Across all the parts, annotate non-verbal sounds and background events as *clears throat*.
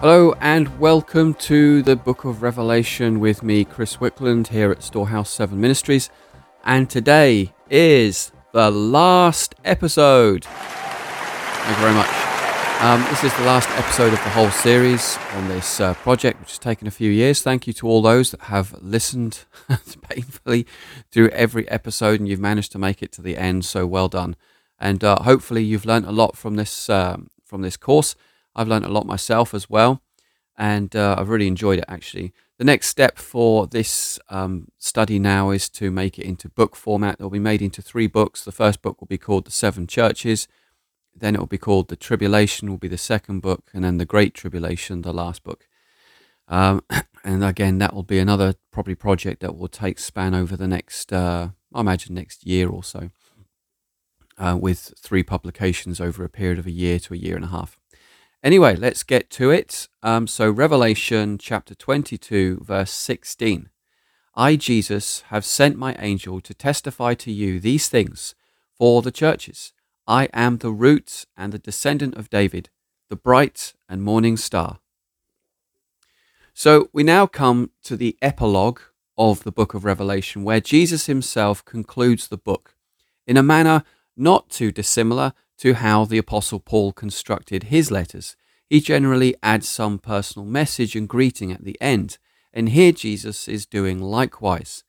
Hello and welcome to the Book of Revelation with me, Chris Wickland, here at Storehouse 7 Ministries. And today is the last episode. Thank you very much. Um, this is the last episode of the whole series on this uh, project, which has taken a few years. Thank you to all those that have listened *laughs* painfully through every episode and you've managed to make it to the end. So well done. And uh, hopefully you've learned a lot from this um, from this course. I've learned a lot myself as well, and uh, I've really enjoyed it actually. The next step for this um, study now is to make it into book format. It'll be made into three books. The first book will be called The Seven Churches, then it will be called The Tribulation, will be the second book, and then The Great Tribulation, the last book. Um, *coughs* and again, that will be another probably project that will take span over the next, uh, I imagine, next year or so, uh, with three publications over a period of a year to a year and a half. Anyway, let's get to it. Um, so, Revelation chapter 22, verse 16. I, Jesus, have sent my angel to testify to you these things for the churches. I am the root and the descendant of David, the bright and morning star. So, we now come to the epilogue of the book of Revelation, where Jesus himself concludes the book in a manner not too dissimilar to how the Apostle Paul constructed his letters. He generally adds some personal message and greeting at the end, and here Jesus is doing likewise.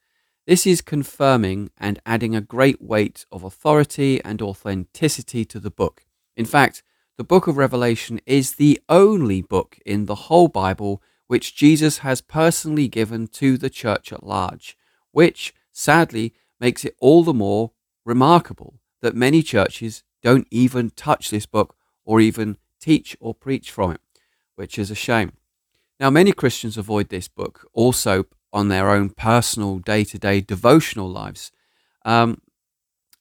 This is confirming and adding a great weight of authority and authenticity to the book. In fact, the book of Revelation is the only book in the whole Bible which Jesus has personally given to the church at large, which sadly makes it all the more remarkable that many churches don't even touch this book or even teach or preach from it, which is a shame. Now, many Christians avoid this book also on their own personal day to day devotional lives. Um,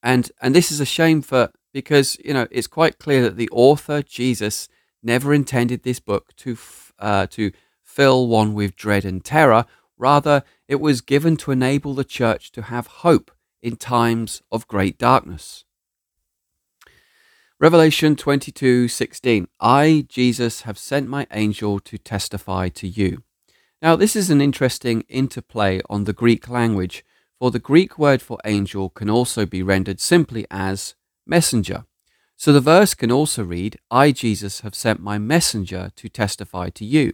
and, and this is a shame for because you know it's quite clear that the author Jesus never intended this book to uh, to fill one with dread and terror. Rather, it was given to enable the church to have hope in times of great darkness. Revelation 22:16 I Jesus have sent my angel to testify to you. Now this is an interesting interplay on the Greek language for the Greek word for angel can also be rendered simply as messenger. So the verse can also read I Jesus have sent my messenger to testify to you.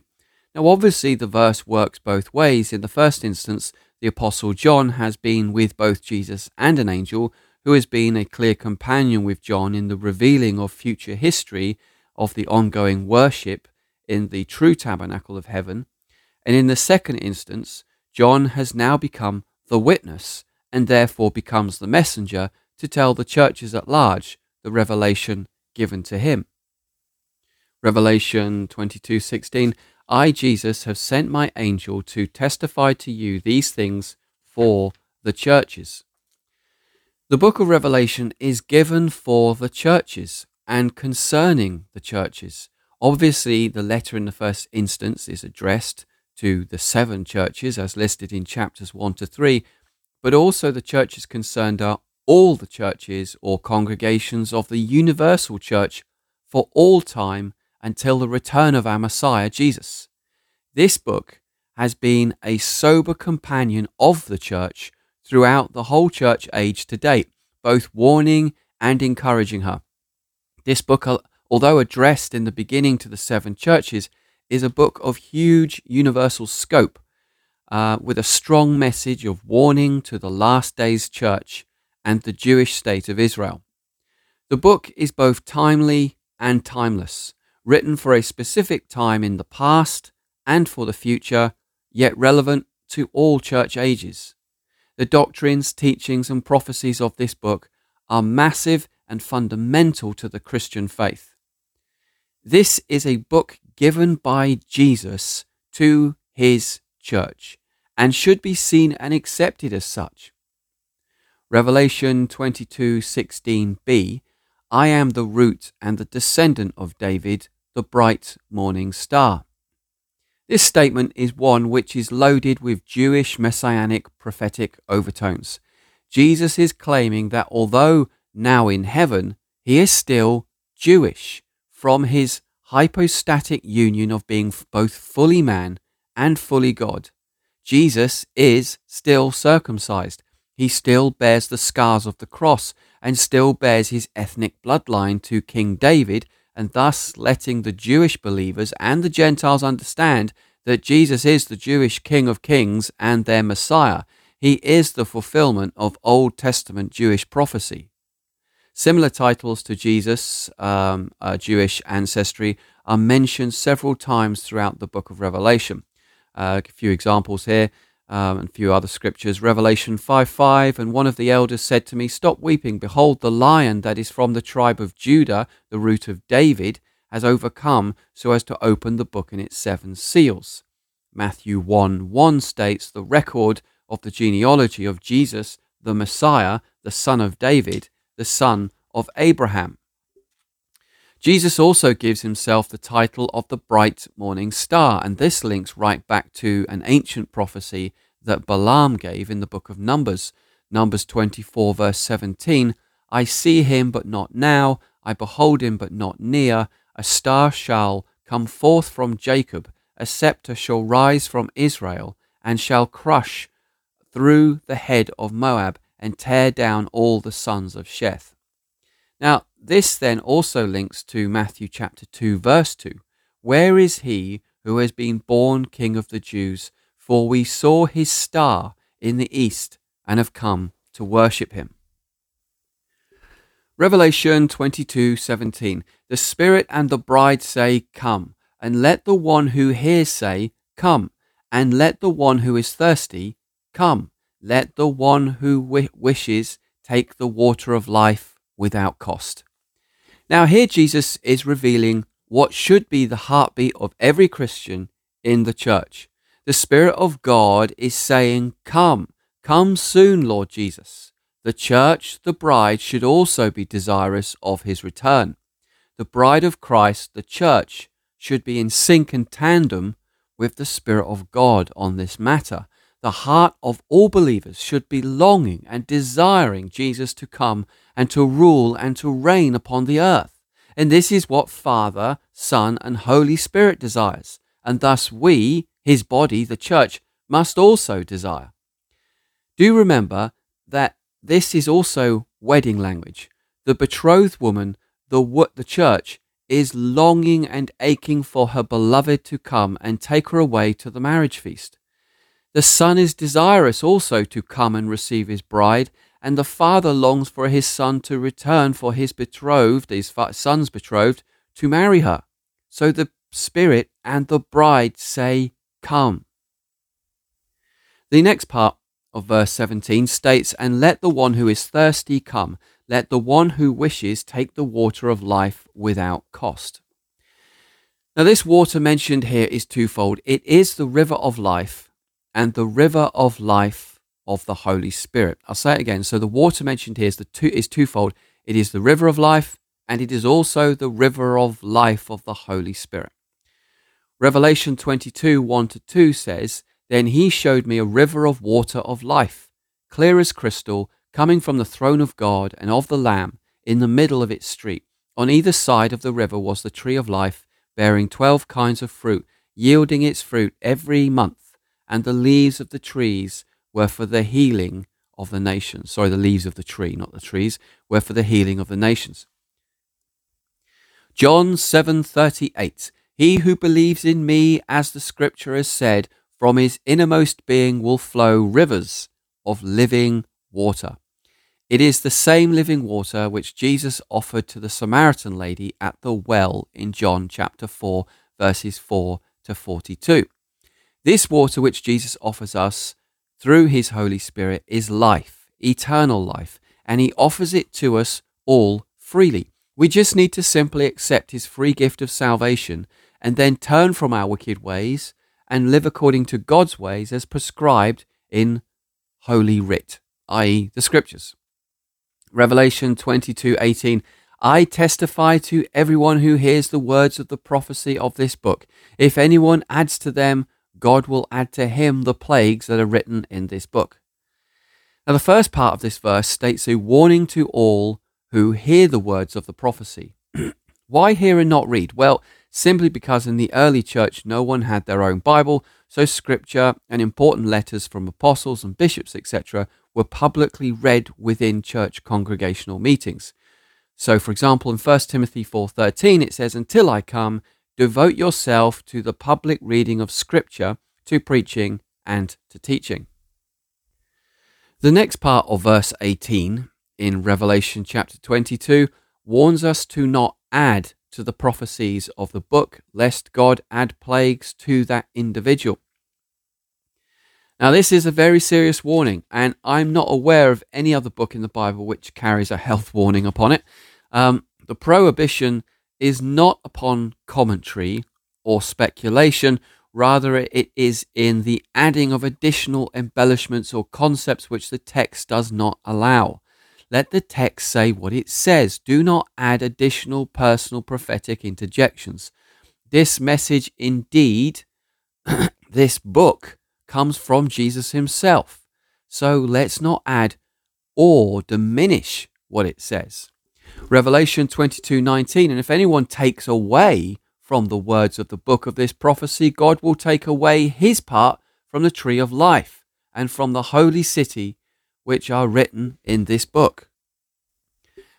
Now obviously the verse works both ways. In the first instance the apostle John has been with both Jesus and an angel who has been a clear companion with John in the revealing of future history of the ongoing worship in the true tabernacle of heaven. And in the second instance, John has now become the witness and therefore becomes the messenger to tell the churches at large the revelation given to him. Revelation 22:16 I Jesus have sent my angel to testify to you these things for the churches. The book of Revelation is given for the churches and concerning the churches. Obviously, the letter in the first instance is addressed to the seven churches as listed in chapters 1 to 3, but also the churches concerned are all the churches or congregations of the universal church for all time until the return of our Messiah, Jesus. This book has been a sober companion of the church throughout the whole church age to date, both warning and encouraging her. This book, although addressed in the beginning to the seven churches, is a book of huge universal scope, uh, with a strong message of warning to the last days church and the Jewish state of Israel. The book is both timely and timeless, written for a specific time in the past and for the future, yet relevant to all church ages. The doctrines, teachings, and prophecies of this book are massive and fundamental to the Christian faith. This is a book given by Jesus to his church and should be seen and accepted as such. Revelation 22:16b I am the root and the descendant of David, the bright morning star. This statement is one which is loaded with Jewish messianic prophetic overtones. Jesus is claiming that although now in heaven, he is still Jewish from his hypostatic union of being both fully man and fully God. Jesus is still circumcised. He still bears the scars of the cross and still bears his ethnic bloodline to King David, and thus letting the Jewish believers and the Gentiles understand that Jesus is the Jewish King of Kings and their Messiah. He is the fulfillment of Old Testament Jewish prophecy. Similar titles to Jesus' um, uh, Jewish ancestry are mentioned several times throughout the book of Revelation. Uh, a few examples here um, and a few other scriptures. Revelation 5 5 And one of the elders said to me, Stop weeping. Behold, the lion that is from the tribe of Judah, the root of David, has overcome so as to open the book and its seven seals. Matthew 1 1 states the record of the genealogy of Jesus, the Messiah, the son of David the son of Abraham. Jesus also gives himself the title of the bright morning star, and this links right back to an ancient prophecy that Balaam gave in the book of Numbers. Numbers 24, verse 17 I see him, but not now. I behold him, but not near. A star shall come forth from Jacob, a scepter shall rise from Israel, and shall crush through the head of Moab and tear down all the sons of Sheth. Now, this then also links to Matthew chapter 2, verse 2. Where is he who has been born King of the Jews? For we saw his star in the east and have come to worship him. Revelation 22:17 The Spirit and the bride say, Come, and let the one who hears say, Come, and let the one who is thirsty come. Let the one who wishes take the water of life without cost. Now, here Jesus is revealing what should be the heartbeat of every Christian in the church. The Spirit of God is saying, Come, come soon, Lord Jesus. The church, the bride, should also be desirous of his return. The bride of Christ, the church, should be in sync and tandem with the Spirit of God on this matter the heart of all believers should be longing and desiring Jesus to come and to rule and to reign upon the earth. And this is what Father, Son, and Holy Spirit desires. And thus we, his body, the church, must also desire. Do remember that this is also wedding language. The betrothed woman, the, the church, is longing and aching for her beloved to come and take her away to the marriage feast. The Son is desirous also to come and receive his bride, and the Father longs for his Son to return for his betrothed, his Son's betrothed, to marry her. So the Spirit and the bride say, Come. The next part of verse 17 states, And let the one who is thirsty come, let the one who wishes take the water of life without cost. Now, this water mentioned here is twofold. It is the river of life and the river of life of the Holy Spirit. I'll say it again. So the water mentioned here is, the two, is twofold. It is the river of life, and it is also the river of life of the Holy Spirit. Revelation 22 1 to 2 says, Then he showed me a river of water of life, clear as crystal, coming from the throne of God and of the Lamb, in the middle of its street. On either side of the river was the tree of life, bearing twelve kinds of fruit, yielding its fruit every month and the leaves of the trees were for the healing of the nations. Sorry, the leaves of the tree, not the trees, were for the healing of the nations. John 7:38 He who believes in me as the scripture has said from his innermost being will flow rivers of living water. It is the same living water which Jesus offered to the Samaritan lady at the well in John chapter 4 verses 4 to 42. This water which Jesus offers us through his Holy Spirit is life, eternal life, and he offers it to us all freely. We just need to simply accept his free gift of salvation and then turn from our wicked ways and live according to God's ways as prescribed in Holy Writ, i.e., the Scriptures. Revelation 22:18 I testify to everyone who hears the words of the prophecy of this book. If anyone adds to them, God will add to him the plagues that are written in this book. Now, the first part of this verse states a warning to all who hear the words of the prophecy. *clears throat* Why hear and not read? Well, simply because in the early church no one had their own Bible, so scripture and important letters from apostles and bishops, etc., were publicly read within church congregational meetings. So for example in 1 Timothy 4:13 it says until I come devote yourself to the public reading of scripture, to preaching and to teaching. The next part of verse 18 in Revelation chapter 22 warns us to not add to the prophecies of the book, lest God add plagues to that individual. Now, this is a very serious warning, and I'm not aware of any other book in the Bible which carries a health warning upon it. Um, the prohibition is not upon commentary or speculation, rather, it is in the adding of additional embellishments or concepts which the text does not allow. Let the text say what it says. Do not add additional personal prophetic interjections. This message, indeed, *clears throat* this book, comes from Jesus himself. So let's not add or diminish what it says. Revelation 22:19 and if anyone takes away from the words of the book of this prophecy God will take away his part from the tree of life and from the holy city which are written in this book.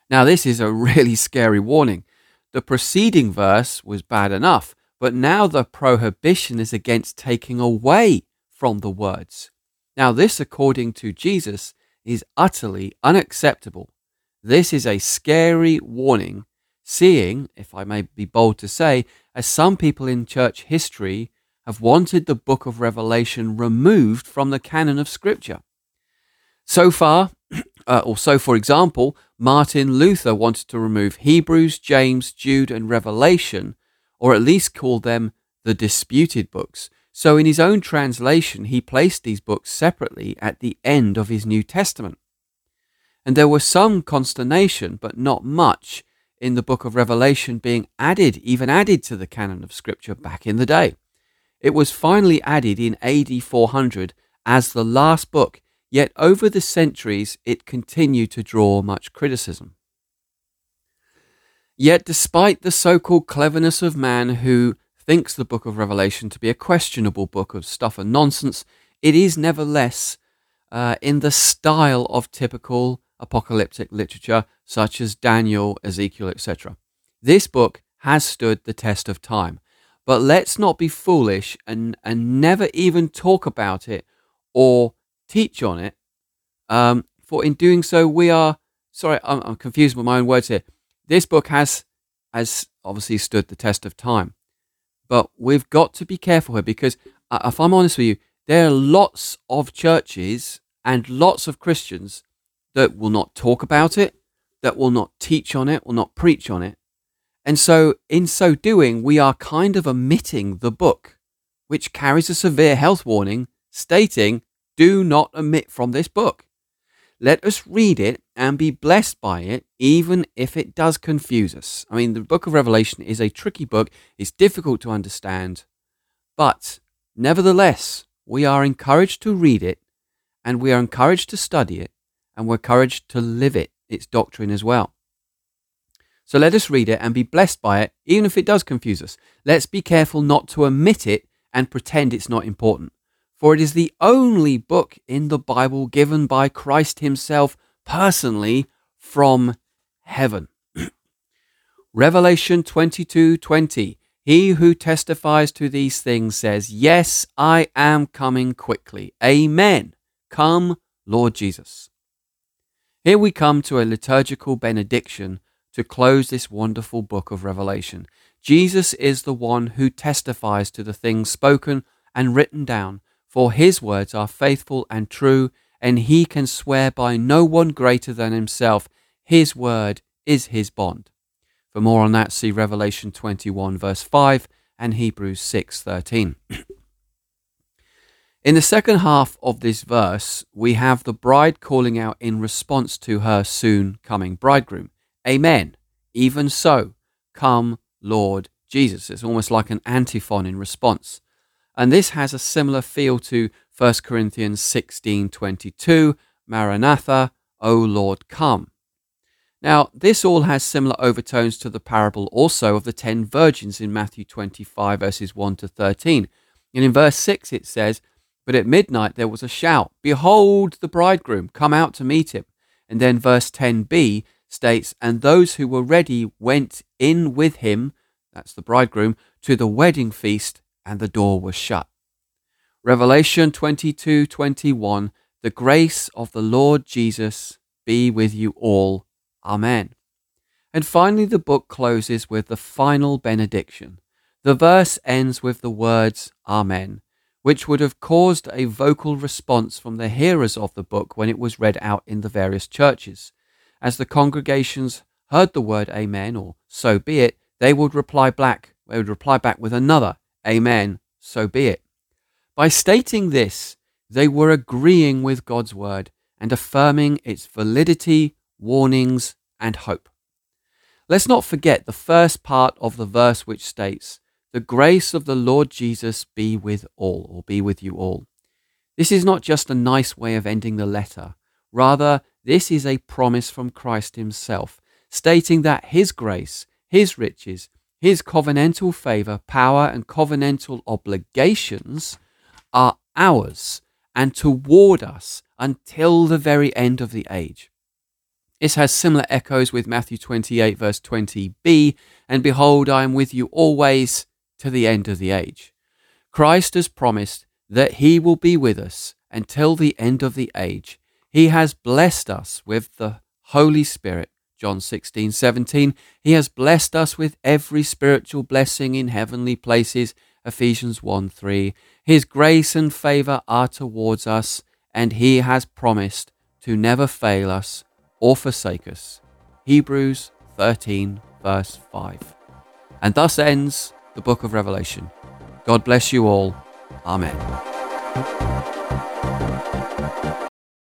Now this is a *laughs* really scary warning. The preceding verse was bad enough, but now the prohibition is against taking away from the words. Now, this, according to Jesus, is utterly unacceptable. This is a scary warning, seeing, if I may be bold to say, as some people in church history have wanted the book of Revelation removed from the canon of Scripture. So far, *clears throat* uh, or so for example, Martin Luther wanted to remove Hebrews, James, Jude, and Revelation, or at least call them the disputed books, so, in his own translation, he placed these books separately at the end of his New Testament. And there was some consternation, but not much, in the book of Revelation being added, even added to the canon of Scripture back in the day. It was finally added in AD 400 as the last book, yet over the centuries it continued to draw much criticism. Yet, despite the so called cleverness of man who thinks the book of Revelation to be a questionable book of stuff and nonsense, it is nevertheless uh, in the style of typical apocalyptic literature, such as Daniel, Ezekiel, etc. This book has stood the test of time. But let's not be foolish and, and never even talk about it or teach on it. Um, for in doing so, we are sorry, I'm, I'm confused with my own words here. This book has has obviously stood the test of time. But we've got to be careful here because, uh, if I'm honest with you, there are lots of churches and lots of Christians that will not talk about it, that will not teach on it, will not preach on it. And so, in so doing, we are kind of omitting the book, which carries a severe health warning stating, do not omit from this book. Let us read it and be blessed by it, even if it does confuse us. I mean, the book of Revelation is a tricky book, it's difficult to understand, but nevertheless, we are encouraged to read it and we are encouraged to study it and we're encouraged to live it, its doctrine as well. So let us read it and be blessed by it, even if it does confuse us. Let's be careful not to omit it and pretend it's not important for it is the only book in the Bible given by Christ Himself personally from heaven. *clears throat* Revelation 22 20. He who testifies to these things says, Yes, I am coming quickly. Amen. Come, Lord Jesus. Here we come to a liturgical benediction to close this wonderful book of Revelation. Jesus is the one who testifies to the things spoken and written down for his words are faithful and true, and he can swear by no one greater than himself. His word is his bond. For more on that, see Revelation 21, verse 5, and Hebrews 6, 13. *clears throat* In the second half of this verse, we have the bride calling out in response to her soon coming bridegroom. Amen. Even so, come, Lord Jesus. It's almost like an antiphon in response. And this has a similar feel to 1 Corinthians 16:22, Maranatha, O Lord, come. Now, this all has similar overtones to the parable also of the ten virgins in Matthew 25, verses 1 to 13. And in verse 6 it says, But at midnight there was a shout, Behold the bridegroom, come out to meet him. And then verse 10b states, And those who were ready went in with him, that's the bridegroom, to the wedding feast, and the door was shut. Revelation 22 21, The grace of the Lord Jesus be with you all. Amen. And finally, the book closes with the final benediction. The verse ends with the words Amen, which would have caused a vocal response from the hearers of the book when it was read out in the various churches. As the congregations heard the word Amen, or so be it, they would reply back, they would reply back with another Amen, so be it. By stating this, they were agreeing with God's word and affirming its validity, warnings, and hope. Let's not forget the first part of the verse which states, The grace of the Lord Jesus be with all, or be with you all. This is not just a nice way of ending the letter. Rather, this is a promise from Christ Himself, stating that His grace, His riches, His covenantal favor, power, and covenantal obligations are ours and toward us until the very end of the age. This has similar echoes with Matthew 28, verse 20b, and behold, I am with you always to the end of the age. Christ has promised that he will be with us until the end of the age. He has blessed us with the Holy Spirit, John 16, 17. He has blessed us with every spiritual blessing in heavenly places, Ephesians 1, 3. His grace and favor are towards us, and he has promised to never fail us or forsake us. Hebrews 13, verse 5. And thus ends the book of Revelation. God bless you all. Amen.